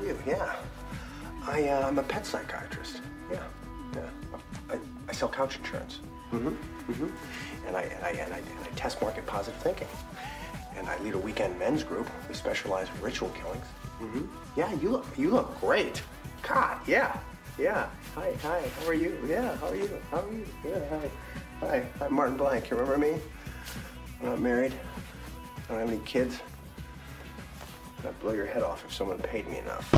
are you? Yeah. I, uh, I'm a pet psychiatrist. Yeah. Yeah. I, I sell couch insurance. Mm-hmm. Mm-hmm. And I, and I, and I, and I test market positive thinking. And I lead a weekend men's group. We specialize in ritual killings. Mm-hmm. Yeah, you look, you look great. God, yeah. Yeah. Hi, hi. How are you? Yeah. How are you? How are you? Yeah. Hi. Hi. I'm Martin Blank. You remember me? I'm not married. I don't have any kids. Blow your head off if someone paid me enough.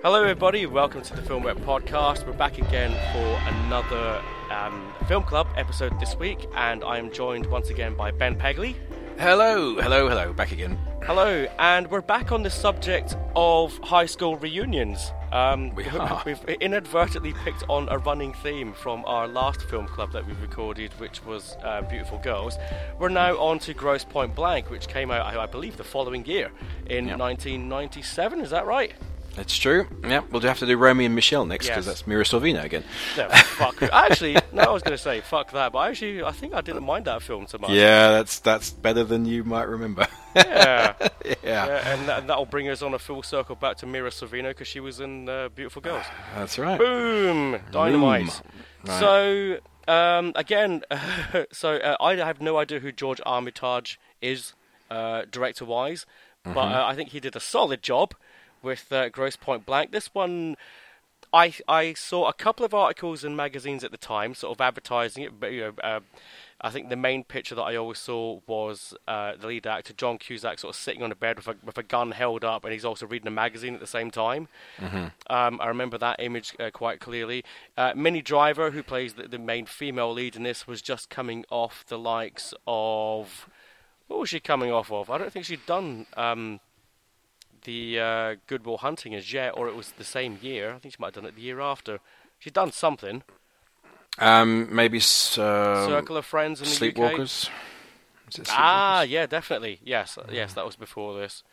Hello, everybody. Welcome to the Filmwerk Podcast. We're back again for another um, film club episode this week, and I am joined once again by Ben Pegley. Hello, hello, hello, back again. Hello, and we're back on the subject of high school reunions. Um, We. We've inadvertently picked on a running theme from our last film club that we recorded, which was uh, Beautiful Girls. We're now on to Grosse Pointe Blank, which came out, I I believe, the following year in Yep. 1997. Is that right? That's true. Yeah, we'll have to do Romy and Michele next because Yes. that's Mira Sorvino again. No, fuck. Actually, no, I was going to say fuck that, but I actually, I think I didn't mind that film so much. Yeah, that's that's better than you might remember. Yeah. yeah. Yeah, and, that, that'll bring us on a full circle back to Mira Sorvino because she was in uh, Beautiful Girls. that's right. Boom! Dynamite. Right. So, um, again, so uh, I have no idea who George Armitage is, uh, director wise, but Mm-hmm. uh, I think he did a solid job with uh, Grosse Pointe Blank. This one. I I saw a couple of articles in magazines at the time, sort of advertising it. But you know, uh, I think the main picture that I always saw was uh, the lead actor John Cusack sort of sitting on a bed with a with a gun held up, and he's also reading a magazine at the same time. Um, I remember that image uh, quite clearly. Uh, Minnie Driver, who plays the, the main female lead in this, was just coming off the likes of what was she coming off of? I don't think she'd done. Um, the uh, Good Will Hunting as yet, or it was the same year. I think she might have done it the year after. She'd done something. Um, maybe s- uh, Circle of Friends in the UK. Sleepwalkers. Is it Ah, yeah, definitely. Yes, yes, that was before this.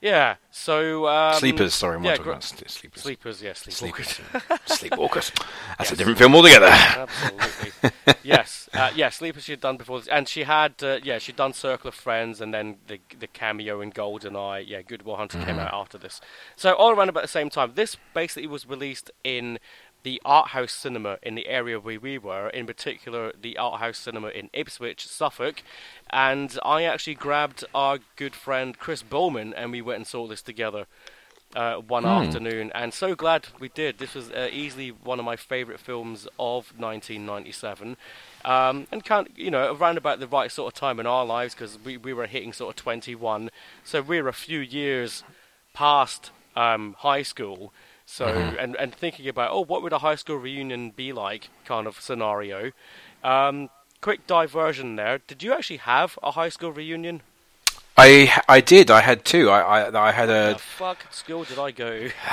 Yeah. So um, Sleepers. Sorry, I'm yeah, talking gr- about Sleepers. Sleepers. Yes, Sleepwalkers. Sleepers. Sleepwalkers. That's Yes. a different film altogether. Absolutely. yes. Uh, yeah, Sleepers she had done before this. And she had, uh, yeah, she'd done Circle of Friends and then the the cameo in GoldenEye. Yeah, Good Will Hunting came out after this. So all around about the same time. This basically was released in the art house cinema in the area where we were, in particular the art house cinema in Ipswich, Suffolk. And I actually grabbed our good friend Chris Bowman and we went and saw this together uh, one afternoon, and so glad we did. This was uh, easily one of my favourite films of 1997, um, and kind you know around about the right sort of time in our lives because we we were hitting sort of 21, so we were a few years past um, high school. So and and thinking about oh what would a high school reunion be like kind of scenario. Um, quick diversion there. Did you actually have a high school reunion? I I did. I had two. I I, I had The a fuck school did I go?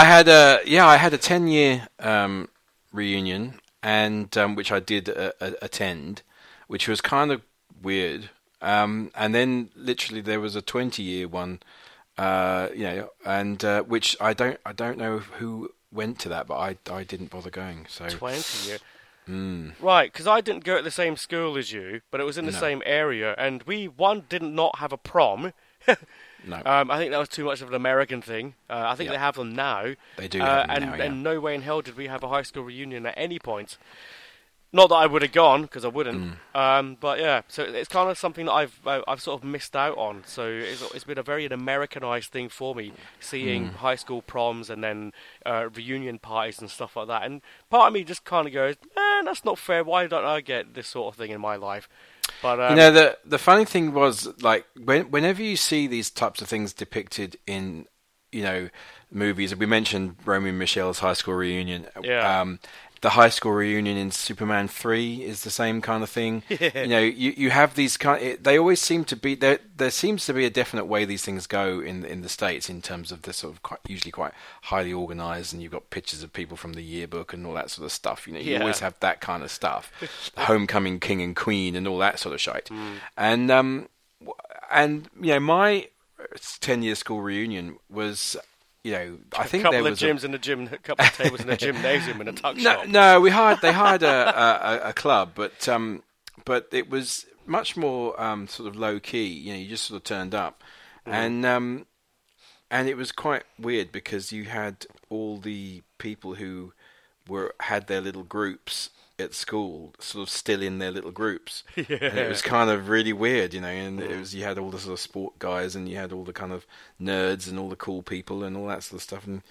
I had a yeah. I had a ten year um, reunion, and um, which I did uh, uh, attend, which was kind of weird. Um, and then literally there was a twenty year one, uh, you know, and uh, which I don't I don't know who went to that, but I I didn't bother going. So 20 year. Hmm. Right, because I didn't go to the same school as you, but it was in the No. same area, and we, one, did not have a prom. no, Um, I think that was too much of an American thing. Uh, I think Yeah. they have them now. They do Uh, have them and, now, yeah. and no way in hell did we have a high school reunion at any point. Not that I would have gone, because I wouldn't. Mm. Um, but yeah, so it's kind of something that I've uh, I've sort of missed out on. So it's, it's been a very Americanized thing for me, seeing Mm. high school proms and then uh, reunion parties and stuff like that. And part of me just kind of goes, man, that's not fair. Why don't I get this sort of thing in my life? But um, you know the the funny thing was like when, whenever you see these types of things depicted in you know movies we mentioned Romy and Michele's high school reunion Yeah. um the high school reunion in Superman 3 is the same kind of thing. You know you you have these kind they always seem to be there there seems to be a definite way these things go in in the states in terms of the sort of quite, usually quite highly organized and you've got pictures of people from the yearbook and all that sort of stuff. You know you Yeah. always have that kind of stuff. Homecoming king and queen and all that sort of shite. And um and you know, my ten-year school reunion was, you know, I think a couple there of was a- gyms in a gym, a couple of tables in a gymnasium and a tuck no, shop. no, we hired they hired a, a, a- a club, but um, but it was much more um, sort of low key. You know, you just sort of turned up, and um, and it was quite weird because you had all the people who were had their little groups at school, sort of still in their little groups. And it was kind of really weird, you know. And it was you had all the sort of sport guys, and you had all the kind of nerds, and all the cool people, and all that sort of stuff. And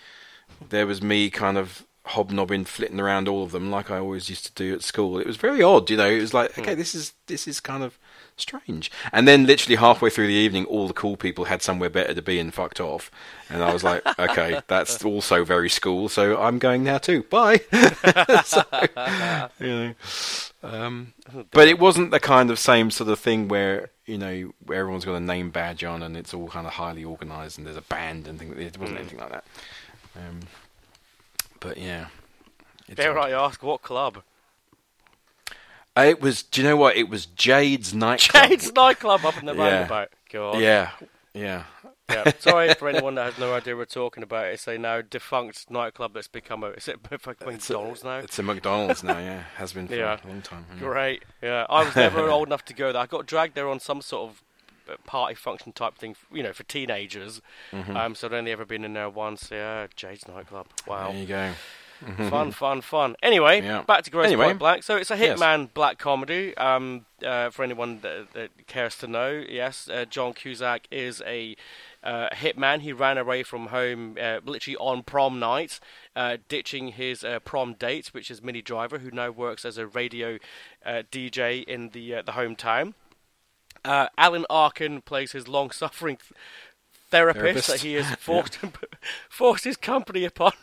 there was me kind of hobnobbing, flitting around all of them like I always used to do at school. It was very odd, you know. It was like, hmm. okay, this is this is kind of strange. And then literally halfway through the evening, all the cool people had somewhere better to be and fucked off. And I was like, okay, that's also very school, so I'm going now too. Bye. so, you know. Um, but it wasn't the kind of same sort of thing where you know where everyone's got a name badge on and it's all kind of highly organised and there's a band and things. It wasn't anything like that. Um, but yeah, Dare. I ask, what club? It was. Do you know what? It was Jade's nightclub. Jade's nightclub up in the Yeah. roundabout. God. Yeah, yeah. Yeah. Sorry for anyone that has no idea we're talking about. It's a now defunct nightclub that's become a. Is it McDonald's now? It's a McDonald's now. Yeah, has been for Yeah. a long time. yeah. Great. Yeah, I was never old enough to go there. I got dragged there on some sort of uh, party function type thing, you know, for teenagers. Mm-hmm. Um, so I'd only ever been in there once. Yeah, Jade's nightclub. Wow. There you go. Fun, fun, fun. Anyway, Yeah. back to Gross Anyway. Point Blank. So it's a Yes. Hitman black comedy. Um, uh, for anyone that, that cares to know, yes, uh, John Cusack is a uh, hitman. He ran away from home uh, literally on prom night, uh, ditching his uh, prom date, which is Minnie Driver, who now works as a radio uh, DJ in the uh, the hometown. Uh, Alan Arkin plays his long-suffering therapist, Therapist. that he has forced forced his company upon.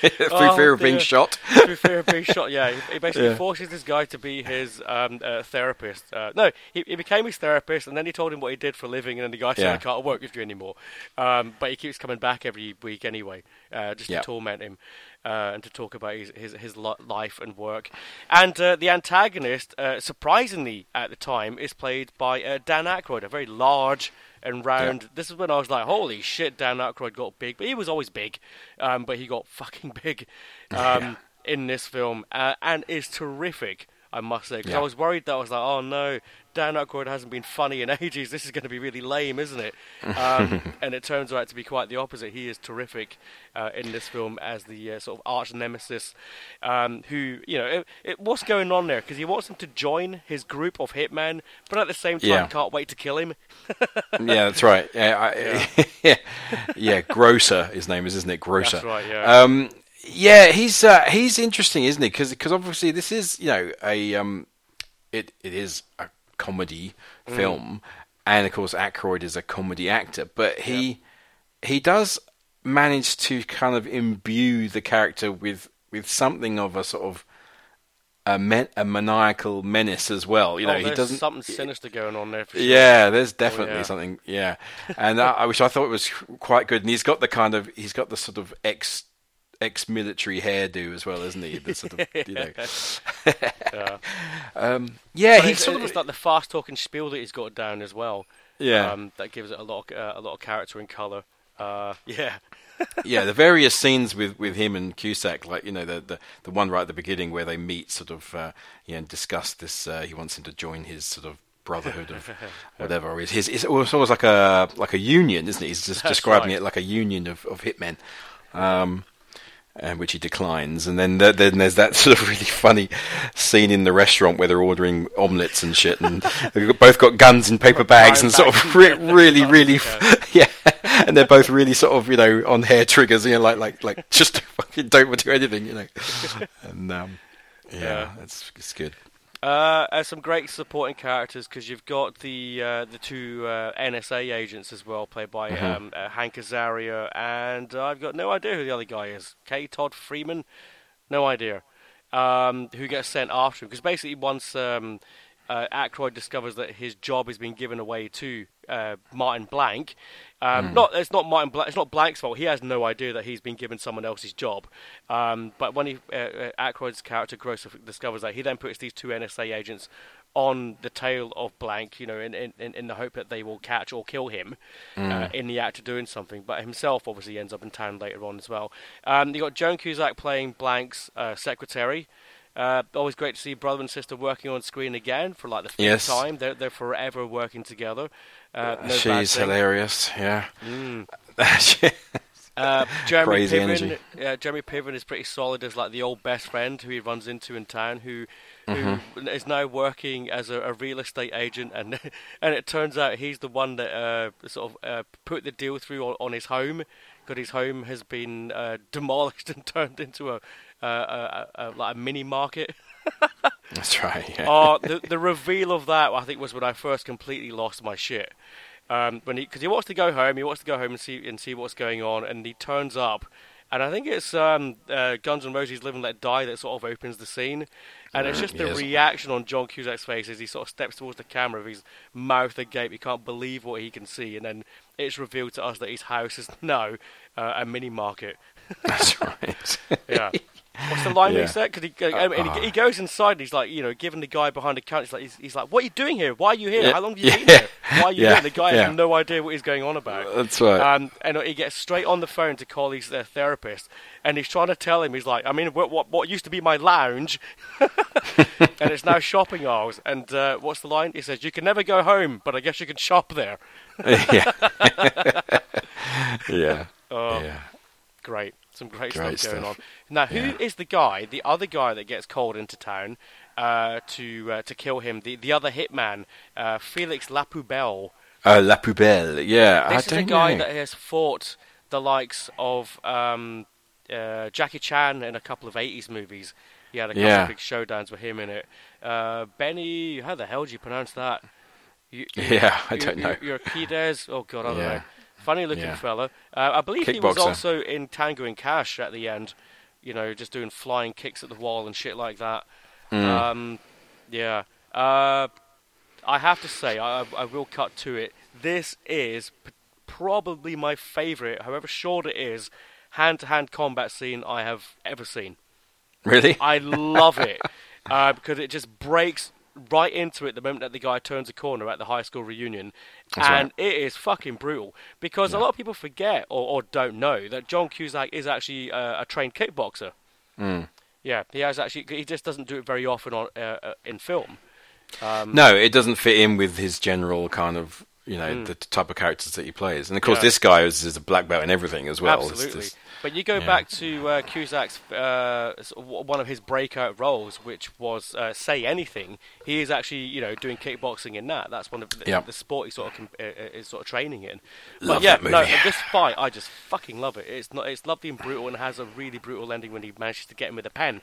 Through Oh, fear of being shot. through fear of being shot. Yeah, he, he basically Yeah. forces this guy to be his um, uh, therapist. Uh, no, he, he became his therapist, and then he told him what he did for a living, and then the guy said, Yeah. "I can't work with you anymore." Um, but he keeps coming back every week anyway, uh, just Yeah. to torment him. Uh, and to talk about his his, his li- life and work, and uh, the antagonist, uh, surprisingly at the time, is played by uh, Dan Aykroyd, a very large and round. This is when I was like, "Holy shit!" Dan Aykroyd got big, but he was always big, um, but he got fucking big um, in this film, uh, and is terrific. I must say, because I was worried that I was like, "Oh no, Dan Aykroyd hasn't been funny in ages. This is going to be really lame, isn't it?" Um, and it turns out to be quite the opposite. He is terrific uh, in this film as the uh, sort of arch nemesis, um, who you know, it, it, what's going on there? Because he wants him to join his group of hitmen, but at the same time, Yeah. can't wait to kill him. yeah, that's right. Yeah, I, yeah. yeah, Grocer. His name is, isn't it? Grocer. That's right, yeah. Um, yeah, he's uh, he's interesting, isn't he? Because obviously this is you know a um, it it is a comedy Mm. film, and of course Aykroyd is a comedy actor, but he he does manage to kind of imbue the character with with something of a sort of a, men- a maniacal menace as well. You know, oh, he doesn't something sinister going on there. For sure. yeah, there's definitely yeah. something. Yeah, and I, which I thought it was quite good. And he's got the kind of he's got the sort of ex ex-military hairdo as well, isn't he? The sort of you know. Yeah. um, yeah, he's sort it's of like the fast talking spiel that he's got down as well. yeah Um, that gives it a lot, of, uh, a lot of character and color. Uh, yeah, yeah the various scenes with, with him and Cusack, like you know the, the the one right at the beginning where they meet, sort of uh, you know, and discuss this. Uh, he wants him to join his sort of brotherhood of whatever. It's, his, it's almost almost like a like a union, isn't it? He's just That's describing right. it like a union of of hitmen. Um, and which he declines, and then th- then there's that sort of really funny scene in the restaurant where they're ordering omelets and shit, and they've both got guns in paper bags, and sort of re- really, really, f- yeah, and they're both really sort of you know on hair triggers, you know, like like like just fucking don't do anything, you know, and um, yeah, Yeah. that's it's good. Uh, uh, some great supporting characters because you've got the uh, the two uh, NSA agents as well, played by Mm-hmm. um, uh, Hank Azaria, and uh, I've got no idea who the other guy is. K. Todd Freeman, no idea. Um, who gets sent after him because basically once um, uh, Aykroyd discovers that his job has been given away to uh, Martin Blank. Um, Not it's not Martin Blank. It's not Blank's fault. He has no idea that he's been given someone else's job. Um, but when he uh, uh, Aykroyd's character Gross discovers that, he then puts these two NSA agents on the tail of Blank, you know, in, in, in the hope that they will catch or kill him uh, in the act of doing something. But himself obviously ends up in town later on as well. Um, you got Joan Cusack playing Blank's uh, secretary. Uh, always great to see brother and sister working on screen again for like the fifth Yes. time. They're they're forever working together. Uh, no She's hilarious. Yeah. Uh, Jeremy Crazy Piven, energy. Yeah, Jeremy Piven is pretty solid as like the old best friend who he runs into in town, who who Mm-hmm. is now working as a, a real estate agent, and and it turns out he's the one that uh, sort of uh, put the deal through on, on his home, because his home has been uh, demolished and turned into a, a, a, a like a mini market. That's right. Yeah. Oh, the the reveal of that I think was when I first completely lost my shit. Um, when because he wants to go home, he wants to go home and see and see what's going on, and he turns up, and I think it's um, uh, Guns N' Roses "Live and Let Die" that sort of opens the scene, and it's just the Yes. reaction on John Cusack's face as he sort of steps towards the camera with his mouth agape. He can't believe what he can see, and then it's revealed to us that his house is now uh, a mini market. That's right. Yeah. What's the line Yeah. he said? Because he, uh, mean, he, he goes inside and he's like, you know, giving the guy behind the counter, he's like, he's, he's like, what are you doing here? Why are you here? Yeah. How long have you Yeah. been here? Why are you Yeah. here? And the guy has no idea what he's going on about. That's right. Um, and he gets straight on the phone to call his uh, therapist, and he's trying to tell him, he's like, I mean, what what, what used to be my lounge, and it's now shopping aisles. And uh, what's the line? He says, you can never go home, but I guess you can shop there. yeah. yeah. Oh, yeah. great. Some great, Great stuff going stuff. on. Now, who is Yeah. the guy, the other guy that gets called into town uh, to uh, to kill him? The the other hitman, uh, Felix Lapoubelle. Uh, La Poubelle. Yeah. This I is a don't guy know. that has fought the likes of um, uh, Jackie Chan in a couple of 80s movies. He had a couple Yeah. of big showdowns with him in it. Uh, Benny, how the hell do you pronounce that? You, Yeah, I you- don't you- know. Urquidez. Oh, God, I don't Yeah. know. Funny looking Yeah. fella. Uh, I believe he was also in Tango and Cash at the end. You know, just doing flying kicks at the wall and shit like that. Mm. Um, yeah. Uh, I have to say, I, I will cut to it. This is p- probably my favourite, however short it is, hand-to-hand combat scene I have ever seen. Really? I love it uh, because it just breaks right into it the moment that the guy turns a corner at the high school reunion, That's and right. it is fucking brutal. Because a lot of people forget or, or don't know that John Cusack is actually uh, a trained kickboxer. Mm. Yeah, he has actually. He just doesn't do it very often on uh, uh, in film. Um, No, it doesn't fit in with his general kind of, you know, the type of characters that he plays. And of course, Mm. Yeah. this guy is, is a black belt in everything as well. Absolutely. just- But you go yeah. back to uh, Cusack's uh, sort of w- one of his breakout roles, which was uh, "Say Anything." He is actually, you know, doing kickboxing in that. That's one of the, Yep. the sport he sort of com- uh, uh, is sort of training in. Love but yeah, that no, this fight, I just fucking love it. It's not, it's lovely and brutal, and has a really brutal ending when he manages to get him with a pen.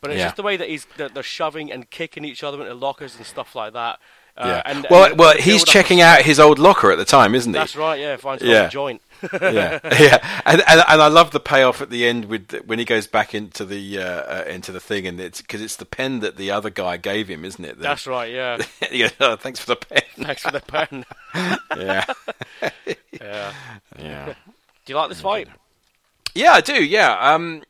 But it's Yeah. just the way that he's they're, they're shoving and kicking each other into lockers and stuff like that. Uh, yeah. and, well, and well, he's checking out his old locker at the time, isn't he? That's right. Yeah, finds Yeah. a joint. yeah, yeah, and, and and I love the payoff at the end with the, when he goes back into the uh, uh, into the thing, and it's because it's the pen that the other guy gave him, isn't it? The- That's right. Yeah. goes, oh, thanks for the pen. Thanks for the pen. yeah, yeah. yeah, Do you like this fight? yeah. I do. Yeah, um,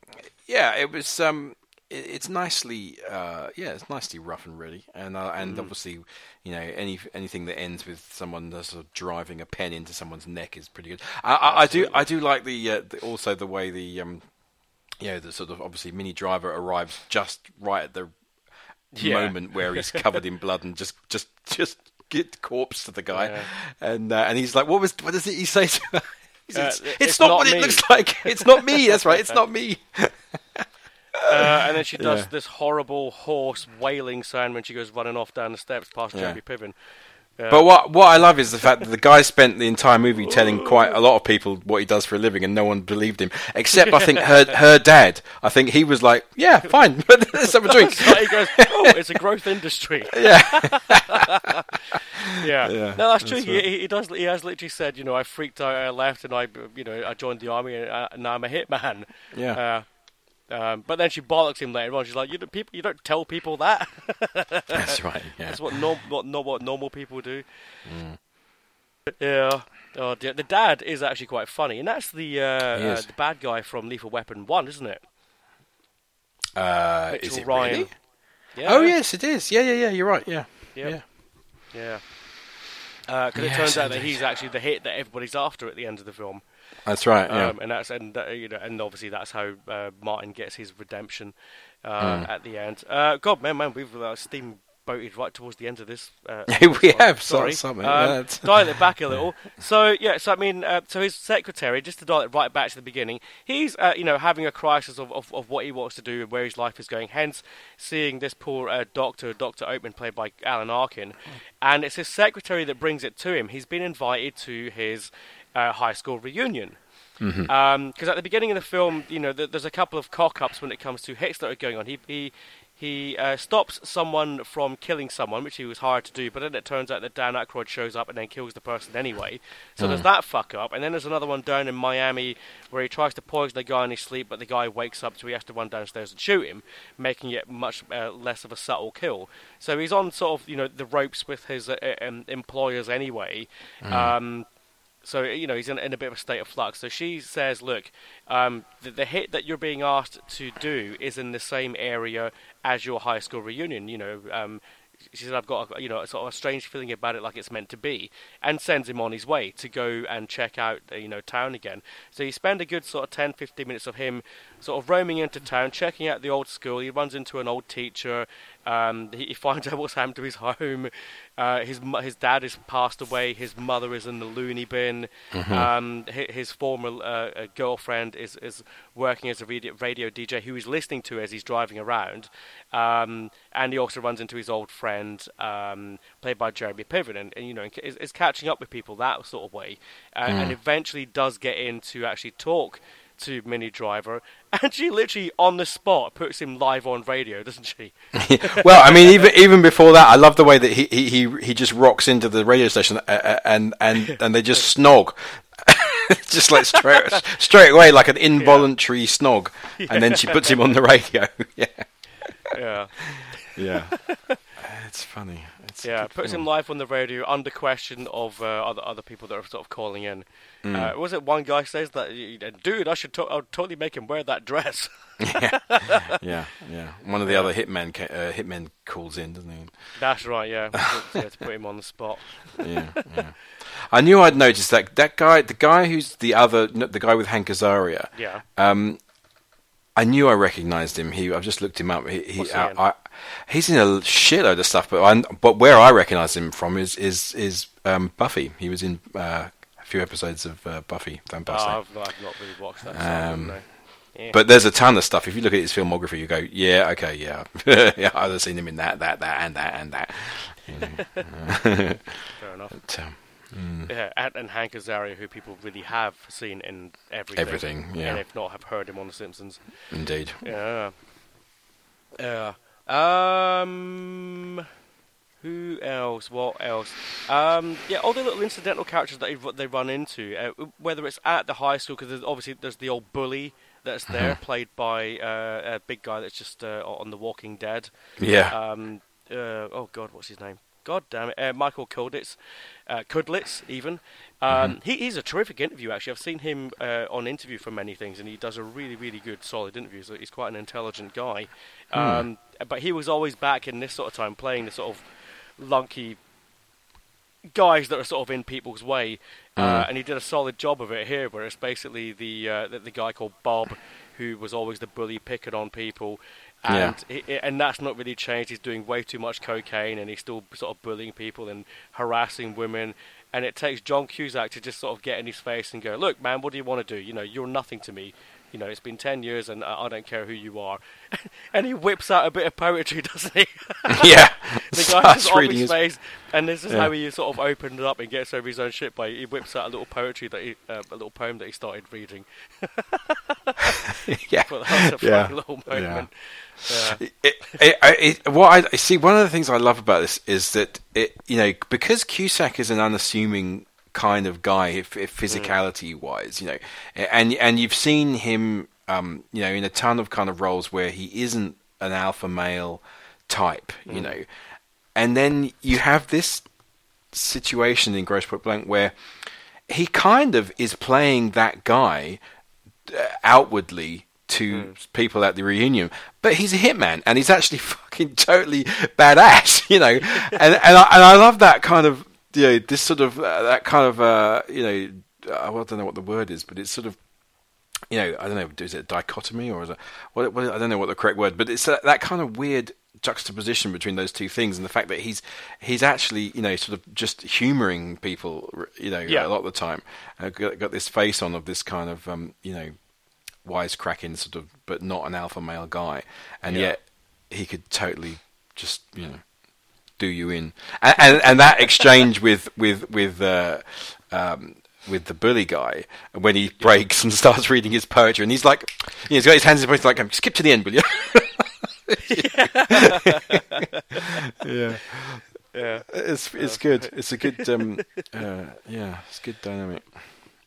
yeah. It was um, it's nicely uh, yeah, it's nicely rough and ready, and uh, and obviously, you know, any anything that ends with someone sort of driving a pen into someone's neck is pretty good. I, I, I do I do like the, uh, the also the way the um, you know, the sort of obviously Minnie Driver arrives just right at the Yeah. moment where he's covered in blood and just just just get corpse to the guy, Yeah. and uh, and he's like, what was what does he say? To her? He says, Uh, it's, it's not, not what me." it looks like. It's not me. That's right. It's not me. Uh, and then she does Yeah. this horrible horse wailing sound when she goes running off down the steps past Yeah. Jeremy Piven. Uh, But what what I love is the fact that the guy spent the entire movie telling quite a lot of people what he does for a living, and no one believed him, except I think her her dad. I think he was like, "Yeah, fine, but let's have a drink." He goes, "Oh, it's a growth industry." yeah, Yeah, Yeah, no, that's true. that's He, right. he does. He has literally said, you know, I freaked out, I left, and I, you know, I joined the army, and uh, now I'm a hitman. yeah. Uh, Um, but then she bollocks him later on. She's like, "You don't, people, you don't tell people that." That's right. Yeah. That's what norm, what, not what normal people do. Mm. Yeah. Oh dear. The dad is actually quite funny, and that's the uh, uh, the bad guy from Lethal Weapon One, isn't it? Uh, Mitchell is it Ryan. really? Yeah. Oh yes, it is. Yeah, yeah, yeah. You're right. Yeah. Yep. Yeah. Yeah. Because it Yes, turns out that he's actually the hit that everybody's after at the end of the film. That's right. Yeah. Um, and that's and uh, you know and obviously that's how uh, Martin gets his redemption Hmm. uh, at the end. Uh, God, man, man, we've uh, steamboated right towards the end of this. Uh, we have Sorry. something. Um, dial it back a little. So yeah, so I mean, uh, so his secretary, just to dial it right back to the beginning, he's uh, you know having a crisis of, of, of what he wants to do and where his life is going. Hence, seeing this poor uh, doctor, Doctor Oatman, played by Alan Arkin, and it's his secretary that brings it to him. He's been invited to his uh, high school reunion. Because at the beginning of the film, you know, th- there's a couple of cock-ups when it comes to hits that are going on. He he he uh, stops someone from killing someone, which he was hired to do, but then it turns out that Dan Aykroyd shows up and then kills the person anyway. So there's that fuck up, and then there's another one down in Miami where he tries to poison the guy in his sleep, but the guy wakes up, so he has to run downstairs and shoot him, making it much uh, less of a subtle kill. So he's on sort of you know the ropes with his uh, um, employers anyway. Um, so you know he's in, in a bit of a state of flux. So she says, "Look, um, the, the hit that you're being asked to do is in the same area as your high school reunion. You know." Um, she said, "I've got a, you know a sort of a strange feeling about it, like it's meant to be," and sends him on his way to go and check out you know town again. So you spend a good sort of 10, 15 minutes of him sort of roaming into town, checking out the old school. He runs into an old teacher. Um, he, he finds out what's happened to his home. Uh, his his dad has passed away. His mother is in the loony bin. Um, his, his former uh, uh, girlfriend is is working as a radio, radio DJ who he's listening to as he's driving around. Um, and he also runs into his old friend, um, played by Jeremy Piven, and, and you know is, is catching up with people that sort of way, uh, and eventually does get in to actually talk to Minnie Driver, and she literally on the spot puts him live on radio, doesn't she? well, I mean, even even before that, I love the way that he he he, he just rocks into the radio station uh, uh, and and and they just snog. just like straight straight away, like an involuntary snog, and then she puts him on the radio. yeah, yeah. yeah, it's funny. It's Yeah, good puts film. him live on the radio under question of uh, other other people that are sort of calling in. Hmm. Uh, was it one guy says that, dude, I should to- I'll totally make him wear that dress. yeah, yeah. One of the other hitmen ca- uh, hitmen calls in, doesn't he? That's right, yeah. yeah, to put him on the spot. Yeah, yeah. I knew I'd noticed that that guy, the guy who's the other, the guy with Hank Azaria. Yeah. Um, I knew I recognised him. He, I've just looked him up. He, he, What's he I, in? I, he's in a shitload of stuff, but I, but where I recognise him from is is is um, Buffy. He was in uh, a few episodes of uh, Buffy Vampire Oh. I've, I've not really watched that. Um, so I don't know. Yeah. But there's a ton of stuff. If you look at his filmography, you go, yeah, okay, yeah, yeah. I've seen him in that, that, that, and that, and that. Fair enough. But, um, Yeah, and, Hank Azaria, who people really have seen in everything. Everything, yeah. And if not, have heard him on The Simpsons. indeed. Yeah. Yeah. Um. Who else? What else? Um. Yeah. All the little incidental characters that they- they run into, uh, whether it's at the high school, because obviously there's the old bully that's there, Mm-hmm. played by uh, a big guy that's just uh, on The Walking Dead. Yeah. Um. Uh, oh God, what's his name? God damn it, uh, Michael Cudlitz, uh, Cudlitz even. Um, he, he's a terrific interview. Actually, I've seen him uh, on interview for many things, and he does a really, really good, solid interview. So he's quite an intelligent guy. Um, But he was always back in this sort of time, playing the sort of lunky guys that are sort of in people's way, uh, and he did a solid job of it here. Where it's basically the uh, the, the guy called Bob, who was always the bully, picking on people, Yeah. and he, and that's not really changed. He's doing way too much cocaine, and he's still sort of bullying people and harassing women. And it takes John Cusack to just sort of get in his face and go, "Look, man, what do you want to do? You know, you're nothing to me. You know, it's been ten years, and I I don't care who you are." and he whips out a bit of poetry, doesn't he? yeah. the guy just off his face, and this is Yeah. how he sort of opened it up and gets over his own shit by he whips out a little poetry that he, uh, a little poem that he started reading. yeah. But that was a Yeah. little moment. Yeah. It, it, I- it, what I see, one of the things I love about this is that it, you know, because Cusack is an unassuming kind of guy, if, if physicality wise, you know, and and you've seen him um, you know, in a ton of kind of roles where he isn't an alpha male type, you know, and then you have this situation in Grosse Pointe Blank where he kind of is playing that guy uh, outwardly to people at the reunion, but he's a hitman and he's actually fucking totally badass, you know, and and I, and I love that kind of you know this sort of uh, that kind of uh, you know I don't know what the word is, but it's sort of you know I don't know is it a dichotomy or is it what, what I don't know what the correct word, but it's that, that kind of weird juxtaposition between those two things and the fact that he's he's actually you know sort of just humoring people you know Yeah. a lot of the time. Uh, got, got this face on of this kind of um, you know wisecracking sort of but not an alpha male guy. And Yeah. yet he could totally just you know do you in. And and, and that exchange with with with uh, um, with the bully guy when he breaks and starts reading his poetry and he's like you know, he's got his hands in his pockets like skip to the end will you? Yeah. Yeah. it's it's good. It's a good um uh, yeah it's good dynamic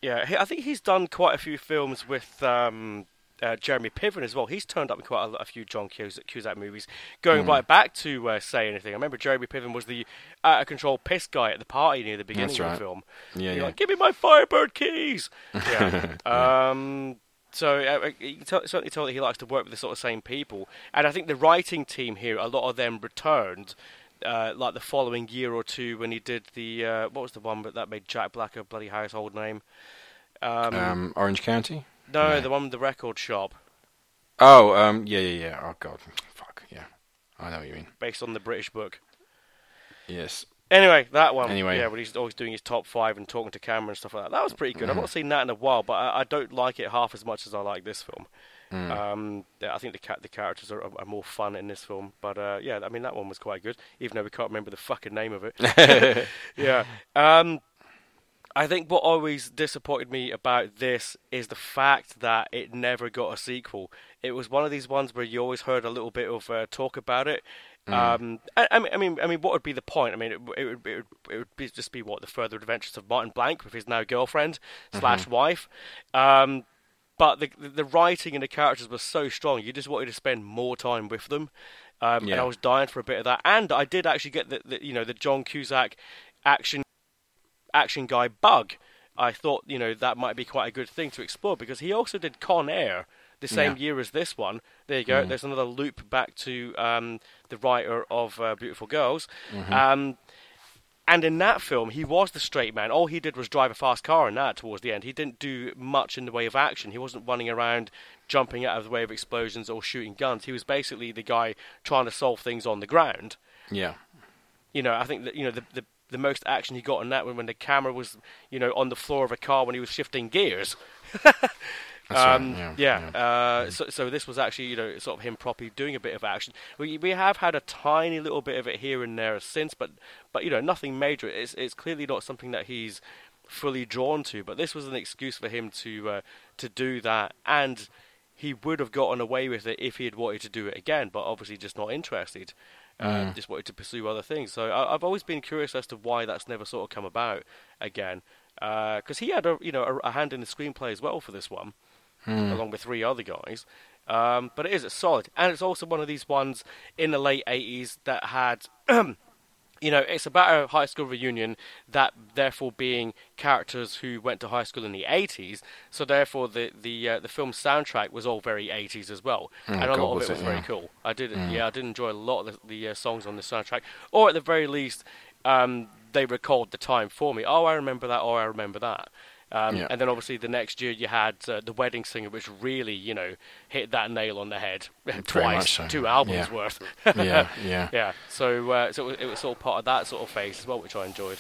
Yeah, I think he's done quite a few films with um, uh, Jeremy Piven as well. He's turned up in quite a, a few John Cusack, Cusack movies, going Hmm. right back to uh, Say Anything. I remember Jeremy Piven was the out of control piss guy at the party near the beginning That's of right. the film. yeah yeah like, give me my Firebird keys. Yeah. um, so uh, you can tell, certainly tell that he likes to work with the sort of same people, and I think the writing team here, a lot of them returned. Uh, like the following year or two, when he did the uh, what was the one that that made Jack Black a bloody household name? Um, um, Orange County no, no. the one with the record shop, oh um yeah yeah yeah oh god fuck yeah I know what you mean based on the British book. yes Anyway, that one. Anyway. yeah, when he's always doing his top five and talking to camera and stuff like that. That was pretty good. I've not seen that in a while, but I, I don't like it half as much as I like this film. Um, yeah, I think the ca- the characters are, are more fun in this film, but uh, yeah, I mean that one was quite good, even though we can't remember the fucking name of it. yeah. Um, I think what always disappointed me about this is the fact that it never got a sequel. It was one of these ones where you always heard a little bit of uh, talk about it. Um, I, I mean, I mean, I mean, what would be the point? I mean, it, it would, it would, it would be, just be what the further adventures of Martin Blank with his now girlfriend slash wife. Um, but the, the writing and the characters were so strong, you just wanted to spend more time with them. Um, And I was dying for a bit of that. And I did actually get the, the you know the John Cusack action action guy bug. I thought you know that might be quite a good thing to explore because he also did Con Air the same Yeah. year as this one. There you go. There's another loop back to um, the writer of uh, Beautiful Girls. Um, and in that film, he was the straight man. All he did was drive a fast car in that towards the end. He didn't do much in the way of action. He wasn't running around jumping out of the way of explosions or shooting guns. He was basically the guy trying to solve things on the ground. yeah You know, I think that you know the the, the most action he got in that when, when the camera was you know on the floor of a car when he was shifting gears. That's right, Um, yeah, yeah. yeah. Uh, so, so this was actually, you know, sort of him properly doing a bit of action. We we have had a tiny little bit of it here and there since, but but you know, nothing major. It's it's clearly not something that he's fully drawn to. But this was an excuse for him to uh, to do that, and he would have gotten away with it if he had wanted to do it again. But obviously, just not interested. Uh, Just wanted to pursue other things. So I, I've always been curious as to why that's never sort of come about again. Because he had a you know a, a hand in the screenplay as well for this one along with three other guys. Um, but it is it's solid, and it's also one of these ones in the late '80s that had, you know, it's about a high school reunion that therefore being characters who went to high school in the '80s. So therefore, the the uh, the film soundtrack was all very '80s as well, and a God, lot of it was it? very Yeah. cool. I did, yeah, I did enjoy a lot of the, the uh, songs on the soundtrack, or at the very least, um, they recalled the time for me. Oh, I remember that, Oh, I remember that. Um, Yeah. And then obviously the next year you had uh, the Wedding Singer, which really, you know, hit that nail on the head twice, so. two albums Yeah. worth. yeah yeah yeah. So, uh, so it was, it was sort of part of that sort of phase as well, which I enjoyed.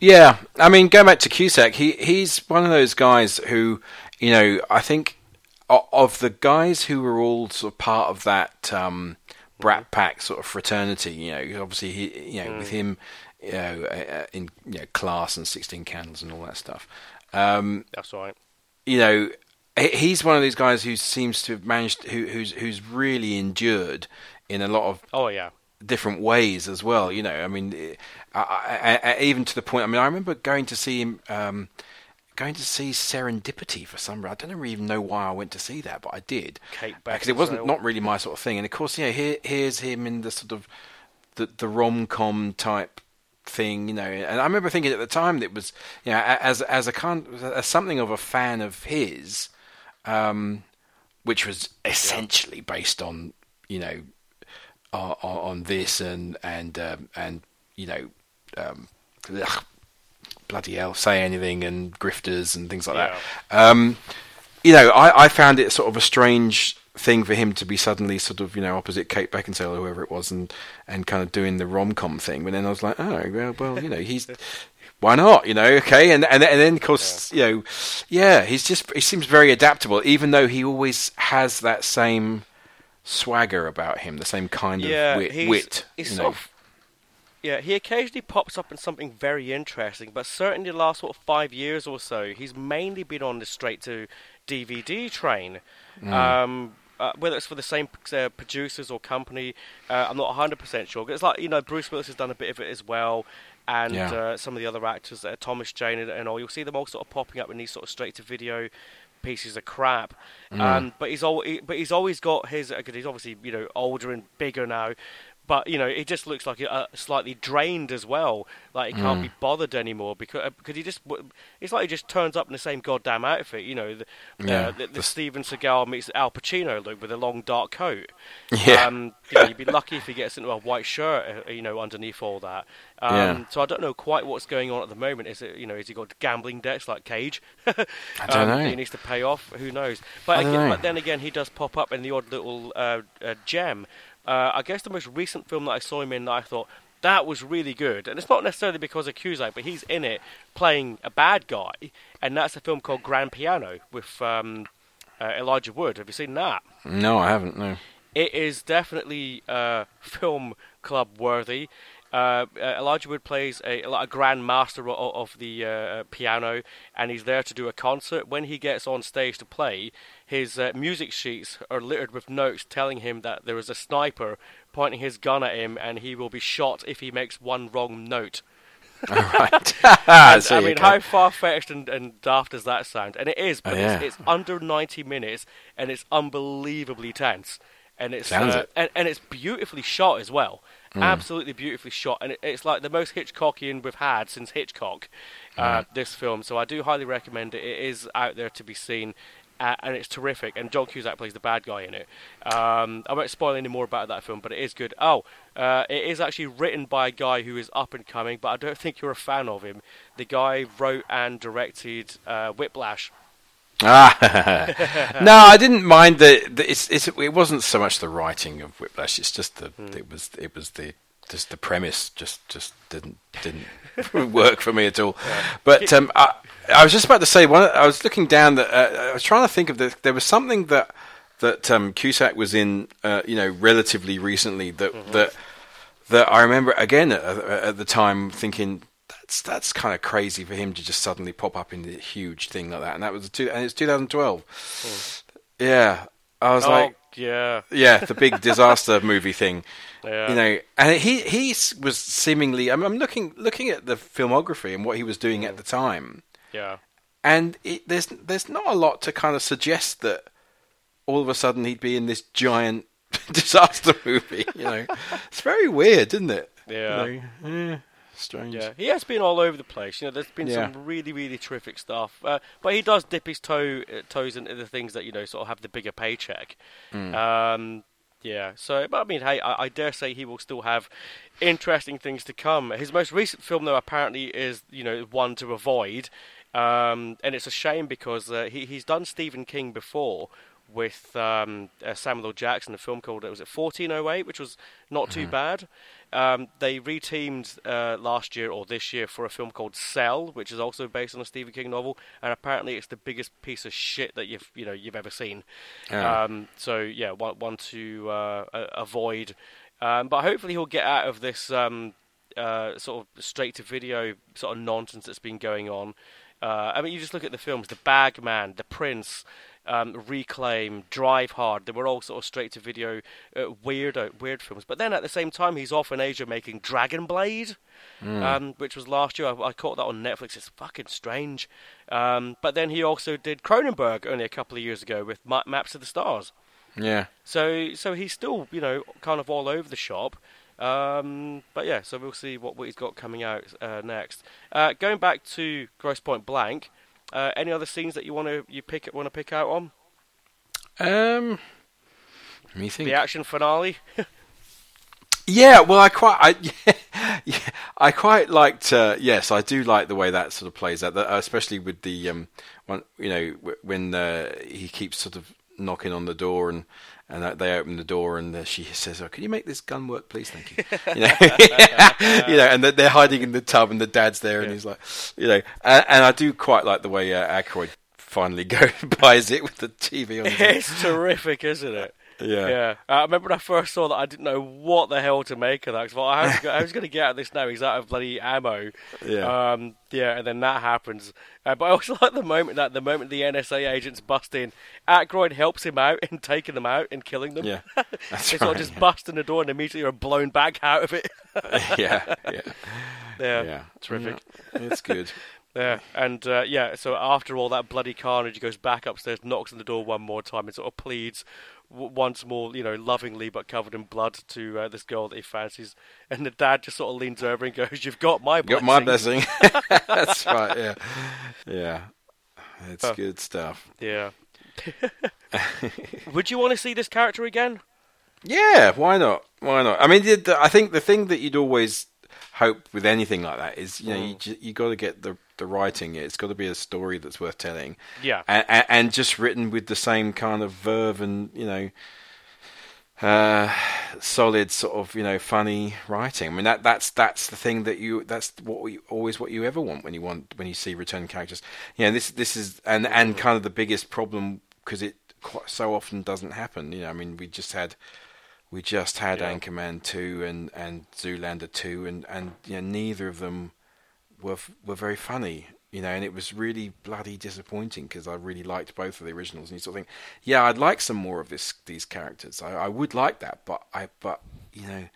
Yeah, I mean, going back to Cusack, he he's one of those guys who, you know, I think of the guys who were all sort of part of that um, Brat Pack sort of fraternity. You know, obviously, he, you know, with him, you know, uh, in you know, class and Sixteen Candles and all that stuff. Um, That's right. you know, he's one of these guys who seems to have managed, who, who's who's really endured in a lot of Oh yeah. different ways as well. You know, I mean, I, I, I, even to the point. I mean, I remember going to see him going to see Serendipity for some reason. I don't even know why I went to see that, but I did. Kate because it wasn't not really my sort of thing. And of course, yeah, here here's him in the sort of the the rom com type thing, you know. And I remember thinking at the time that it was, you know, as as a kind as something of a fan of his, um, which was essentially based on you know on, on this and and um, and you know um, ugh, bloody hell say anything and grifters and things like that. Um, you know, I, I found it sort of a strange thing for him to be suddenly sort of you know opposite Kate Beckinsale or whoever it was and and kind of doing the rom com thing. But then I was like, oh well, well you know he's. Why not? You know, okay, and and, and then of course, you know, yeah, he's just he seems very adaptable, even though he always has that same swagger about him, the same kind Yeah, of wit. he's- wit he's you sort of- Yeah, he occasionally pops up in something very interesting, but certainly the last sort of five years or so, he's mainly been on the straight to DVD train. Mm. Um, uh, whether it's for the same uh, producers or company, uh, I'm not 100% sure. It's like, you know, Bruce Willis has done a bit of it as well, and Yeah. uh, some of the other actors, uh, Thomas Jane and, and all, you'll see them all sort of popping up in these sort of straight to video pieces of crap. Um, but he's always, but he's always got his. Because he's obviously you know older and bigger now, but you know it just looks like uh, slightly drained as well. Like he can't be bothered anymore because uh, because he just it's like he just turns up in the same goddamn outfit. You know, the, Yeah, uh, the, the the- Steven Seagal meets Al Pacino look with a long dark coat. Yeah. Um, you know, you'd be lucky if he gets into a white shirt. uh, You know, underneath all that. Um, Yeah. So I don't know quite what's going on at the moment. Is it you know, has he got gambling debts like Cage? I don't um, know. He needs to pay off. Who knows? But again, know. but then again, he does pop up in the odd little uh, uh, gem. Uh, I guess the most recent film that I saw him in that I thought that was really good, and it's not necessarily because of Cusack, but he's in it playing a bad guy, and that's a film called Grand Piano with um, uh, Elijah Wood. Have you seen that? No, I haven't. No. It is definitely uh, film club worthy. Uh, uh, Elijah Wood plays a, a grand master of, the uh, piano, and he's there to do a concert. When he gets on stage to play, his uh, music sheets are littered with notes telling him that there is a sniper pointing his gun at him, and he will be shot if he makes one wrong note. All right. I mean, how far fetched and, and daft does that sound? And it is, but Oh, yeah. it's, it's under 90 minutes and it's unbelievably tense. And it's uh, it. And, and it's beautifully shot as well. Absolutely beautifully shot, and it, it's like the most Hitchcockian we've had since Hitchcock. Uh, This film, so I do highly recommend it. It is out there to be seen, uh, and it's terrific. And John Cusack plays the bad guy in it. Um, I won't spoil any more about that film, but it is good. Oh, uh, it is actually written by a guy who is up and coming, but I don't think you're a fan of him. The guy wrote and directed uh, Whiplash. Ah, no, I didn't mind the. the it's, it's, it wasn't so much the writing of Whiplash. It's just the. Hmm. It was. It was the. Just the premise. Just. Just didn't. Didn't work for me at all. But um, I, I was just about to say. One. I was looking down. That uh, I was trying to think of the. There was something that that um, Cusack was in. Uh, you know, relatively recently. That Mm-hmm. that that I remember again at, at the time thinking that's that's kind of crazy for him to just suddenly pop up in a huge thing like that, and that was two, and it's 2012. Yeah, I was oh, like, yeah. yeah, the big disaster movie thing, Yeah. you know, and he he was seemingly. I'm, I'm looking looking at the filmography and what he was doing at the time, Yeah. and it, there's there's not a lot to kind of suggest that all of a sudden he'd be in this giant disaster movie. You know, it's very weird, isn't it? Yeah. You know, eh, strange. Yeah, he has been all over the place. You know, there's been Yeah. some really, really terrific stuff. Uh, but he does dip his toe uh, toes into the things that you know sort of have the bigger paycheck. Hmm. Um, yeah. So, but I mean, hey, I, I dare say he will still have interesting things to come. His most recent film, though, apparently is you know one to avoid, um, and it's a shame because uh, he he's done Stephen King before. With um, uh, Samuel L. Jackson, a film called it was it 1408, which was not too bad. Um, they reteamed uh, last year or this year for a film called Cell, which is also based on a Stephen King novel, and apparently it's the biggest piece of shit that you've you know you've ever seen. Yeah. Um, so yeah, one one to uh, avoid, um, but hopefully he'll get out of this um, uh, sort of straight to video sort of nonsense that's been going on. Uh, I mean, you just look at the films: The Bagman, The Prince. um, Reclaim, Drive Hard. They were all sort of straight to video uh, weird weird films. But then at the same time, he's off in Asia making Dragon Blade, Hmm. um, which was last year. I, I caught that on Netflix. It's fucking strange. Um, but then he also did Cronenberg only a couple of years ago with Ma- Maps of the Stars. Yeah. So so he's still you know kind of all over the shop. Um, but yeah, so we'll see what, what he's got coming out uh, next. Uh, going back to Grosse Pointe Blank, uh, any other scenes that you want to you pick want to pick out on Um. Let me think. the action finale? Yeah, well, I quite, I, yeah, yeah, I quite liked. Uh, yes, I do like the way that sort of plays out, uh, especially with the um, one, you know, when uh, he keeps sort of knocking on the door and and they open the door and she says, "Oh, can you make this gun work, please? Thank you." You know, you know, and they're- they're hiding in the tub and the dad's there and he's like, you know, and, and I do quite like the way uh, Aykroyd finally goes buys it with the TV on. It's terrific, isn't it? Yeah. Yeah. Uh, I remember when I first saw that, I didn't know what the hell to make of that. 'cause I thought, how's, going to get out of this now? He's out of bloody ammo. Yeah. Um, yeah, and then that happens. Uh, but I also like the moment that the moment the NSA agents bust in, Aykroyd helps him out in taking them out and killing them. Yeah, that's they sort of just yeah. bust in the door and immediately are blown back out of it. yeah, yeah, yeah, yeah. terrific. Yeah, it's good. Yeah, and uh, yeah, so after all that bloody carnage, he goes back upstairs, knocks on the door one more time, and sort of pleads once more, you know, lovingly but covered in blood to uh, this girl that he fancies. And the dad just sort of leans over and goes, "You've got my Got blessing." my blessing. That's right. Yeah, yeah. It's Oh. good stuff. Yeah. Would you want to see this character again? Yeah, why not? Why not? I mean, the, the, I think the thing that you'd always hope with anything like that is, you know, you ju- you got to get the the writing. It's got to be a story that's worth telling. Yeah. and, and, and just written with the same kind of verve and you know. Uh, solid sort of you know funny writing. I mean that that's that's the thing that you that's what we always what you ever want when you want when you see return characters. You know this this is and and kind of the biggest problem because it quite so often doesn't happen. You know I mean we just had we just had Yeah. Anchorman two and and Zoolander two and and you know neither of them were were very funny. You know, and it was really bloody disappointing because I really liked both of the originals. And you sort of think, yeah, I'd like some more of this these characters. I, I would like that, but I but you know,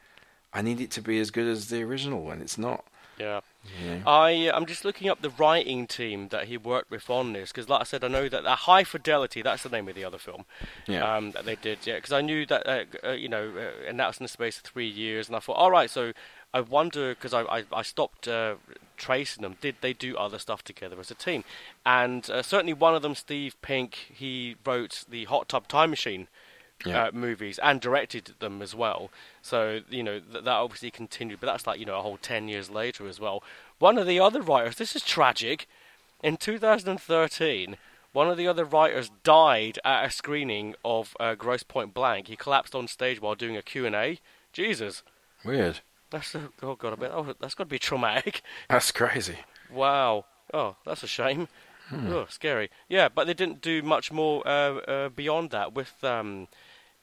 I need it to be as good as the original, and it's not. Yeah. Know? I I'm just looking up the writing team that he worked with on this because, like I said, I know that uh, High Fidelity that's the name of the other film. Yeah. Um, that they did, yeah. Because I knew that uh, uh, you know, uh, and that was in the space of three years, and I thought, all right, so I wonder because I, I I stopped uh, tracing them. Did they do other stuff together as a team? And uh, certainly one of them, Steve Pink, he wrote the Hot Tub Time Machine Yeah. uh, movies and directed them as well. So you know th- that obviously continued, but that's like you know a whole ten years later as well. One of the other writers, this is tragic. In 2013, one of the other writers died at a screening of uh, Grosse Pointe Blank. He collapsed on stage while doing a Q and A. Jesus, Weird. That's a, oh god, I bet oh that's got to be traumatic. That's crazy. Wow. Oh, that's a shame. Oh, scary. Yeah, but they didn't do much more uh, uh, beyond that with um,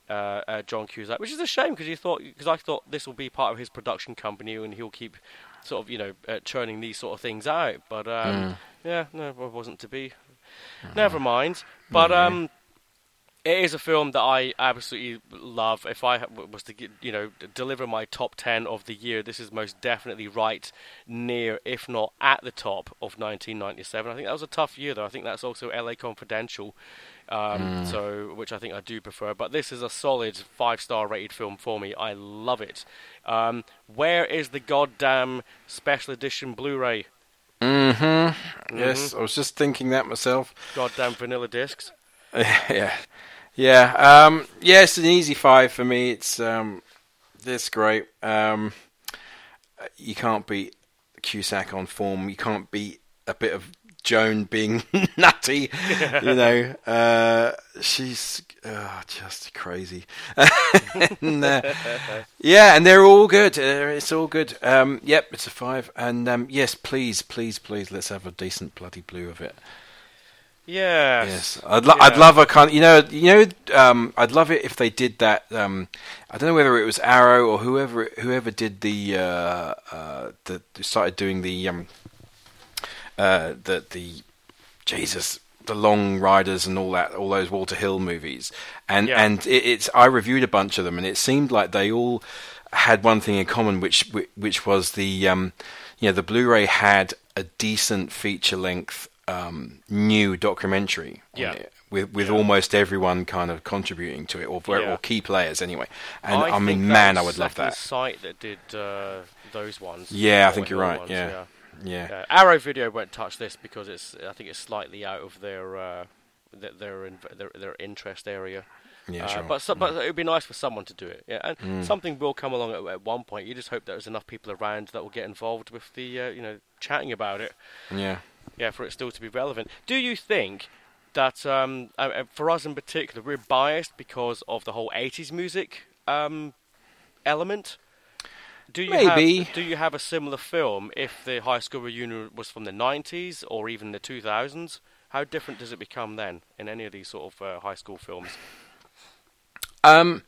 uh, uh, John Cusack, which is a shame because you thought because I thought this will be part of his production company and he'll keep sort of you know uh, churning these sort of things out. But um, yeah, no, it wasn't to be. Never mind. But um, it is a film that I absolutely love. If I was to get, you know deliver my top ten of the year, this is most definitely right near, if not at the top of 1997. I think that was a tough year, though. I think that's also LA Confidential, um, so which I think I do prefer. But this is a solid five-star rated film for me. I love it. Um, where is the goddamn special edition Blu-ray? Mm-hmm. Yes, I was just thinking that myself. Goddamn vanilla discs. yeah, yeah, um, yeah. It's an easy five for me. It's um, this great. Um, you can't beat Cusack on form. You can't beat a bit of Joan being nutty. you know, uh, she's uh, just crazy. and, uh, yeah, and they're all good. Uh, it's all good. Um, yep, it's a five. And um, yes, please, please, please, let's have a decent bloody blue of it. Yes. Yes, I'd, lo- I'd love a kind. You know, you know, um, I'd love it if they did that. Um, I don't know whether it was Arrow or whoever whoever did the uh, uh, the started doing the um, uh, the the Jesus the Long Riders and all that, all those Walter Hill movies, and Yeah. and it, it's I reviewed a bunch of them, and it seemed like they all had one thing in common, which which was the um, you know the Blu-ray had a decent feature length um, new documentary Yeah. it, with with Yeah. almost everyone kind of contributing to it, or, Yeah. or key players anyway. And I, think mean, man, I would love that. Site that did uh, those ones. Yeah, I think you're right, ones, yeah. Yeah, Arrow Video won't touch this because it's. I think it's slightly out of their uh, their their, their their interest area. yeah, Uh, sure. But so, but it would be nice for someone to do it. Yeah, and Mm. something will come along at, at one point. You just hope there's enough people around that will get involved with the uh, you know chatting about it. yeah. Yeah, for it still to be relevant. Do you think that um, uh, uh, for us in particular, we're biased because of the whole '80s music um, element? Do you Maybe. Have, do you have a similar film if the high school reunion was from the '90s or even the 2000s? How different does it become then in any of these sort of uh, high school films? Um,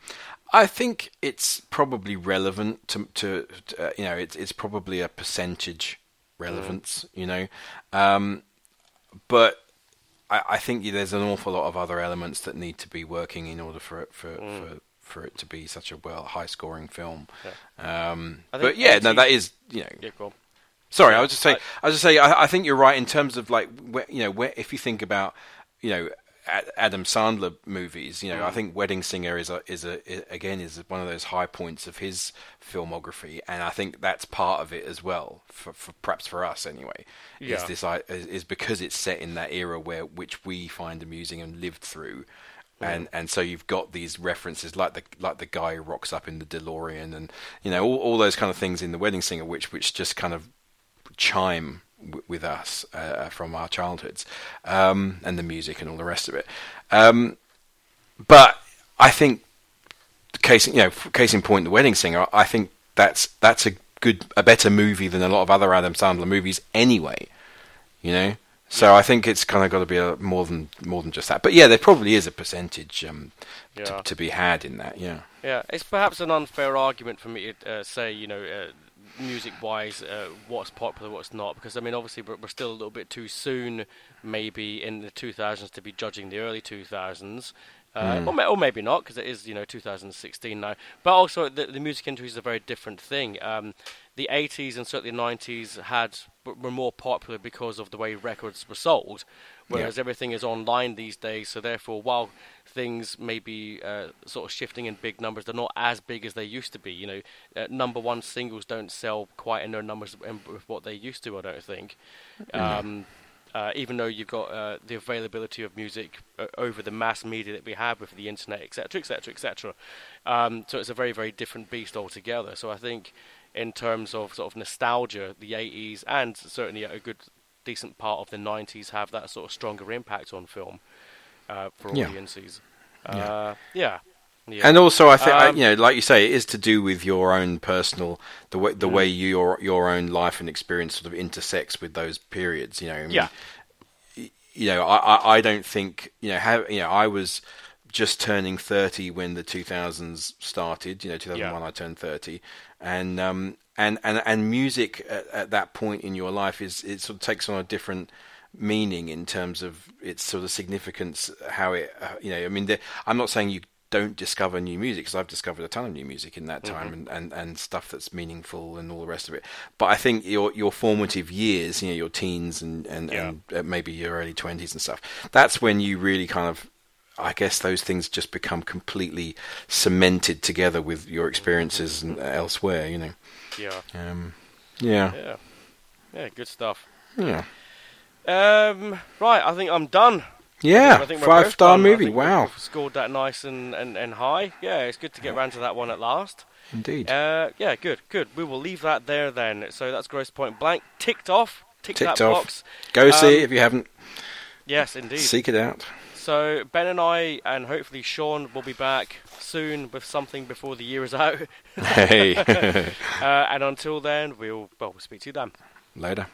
I think it's probably relevant to, to, to uh, you know, it's it's probably a percentage relevance, you know, um, but I, I think there's an awful lot of other elements that need to be working in order for it for for, for it to be such a well high scoring film. Um, but yeah, no, that is you know Yeah, go on. Sorry, I was just saying. I- I, was just saying. I, I think you're right in terms of like, where, you know, where, if you think about, you know, Adam Sandler movies, you know, I mm. think Wedding Singer is a is a i- again is one of those high points of his filmography, and I think that's part of it as well. For, for perhaps for us anyway, yeah. is this I- is, is because it's set in that era where which we find amusing and lived through. And and so you've got these references like the like the guy who rocks up in the DeLorean and you know all, all those kind of things in the Wedding Singer which which just kind of chime w- with us uh, from our childhoods, um, and the music and all the rest of it. Um, but I think, case you know, case in point, the Wedding Singer. I think that's that's a good, a better movie than a lot of other Adam Sandler movies anyway. You know. So I think it's kind of got to be a, more than more than just that. But yeah, there probably is a percentage um, Yeah. to, to be had in that. Yeah. Yeah, it's perhaps an unfair argument for me to uh, say, you know, uh, music-wise, uh, what's popular, what's not, because I mean, obviously, we're, we're still a little bit too soon, maybe in the 2000s, to be judging the early 2000s. Uh, or, may, or maybe not, because it is, you know, 2016 now. But also, the, the music industry is a very different thing. Um, the 80s and certainly the 90s had were more popular because of the way records were sold, whereas everything is online these days. So therefore, while things may be uh, sort of shifting in big numbers, they're not as big as they used to be. You know, uh, number one singles don't sell quite in their numbers with what they used to. I don't think. Um, uh, even though you've got uh, the availability of music uh, over the mass media that we have with the internet, etc., etc., etc. Um, so it's a very, very different beast altogether. So I think, in terms of sort of nostalgia, the 80s and certainly a good, decent part of the 90s have that sort of stronger impact on film uh, for Yeah. audiences. Yeah. Uh, yeah. yeah. And also, I think Um, you know, like you say, it is to do with your own personal the way Mm. the way your your own life and experience sort of intersects with those periods. You know, I mean, Yeah. You know, I, I don't think you know how you know I was just turning thirty when the two thousands started. You know, two thousand one I turned thirty, and um and and and music at, at that point in your life is it sort of takes on a different meaning in terms of its sort of significance how it uh, you know i mean the, i'm not saying you don't discover new music because i've discovered a ton of new music in that time and, and and stuff that's meaningful and all the rest of it but i think your your formative years you know your teens and and, Yeah. and uh, maybe your early 20s and stuff that's when you really kind of I guess those things just become completely cemented together with your experiences and elsewhere, you know. yeah. Um, yeah, Yeah. Yeah, good stuff. yeah, Um, right, I think I'm done. yeah. I think Five star done. Movie. Wow, scored that nice and, and, and high. Yeah, it's good to get round to that one at last. indeed. Uh, yeah, good, good. We will leave that there then. So that's Grosse Pointe Blank ticked off. Ticked, Ticked that off. box. Go see um, it if you haven't. Yes, indeed. Seek it out. So Ben and I, and hopefully Sean, will be back soon with something before the year is out. Hey, uh, and until then, we'll well, we'll speak to you then. later.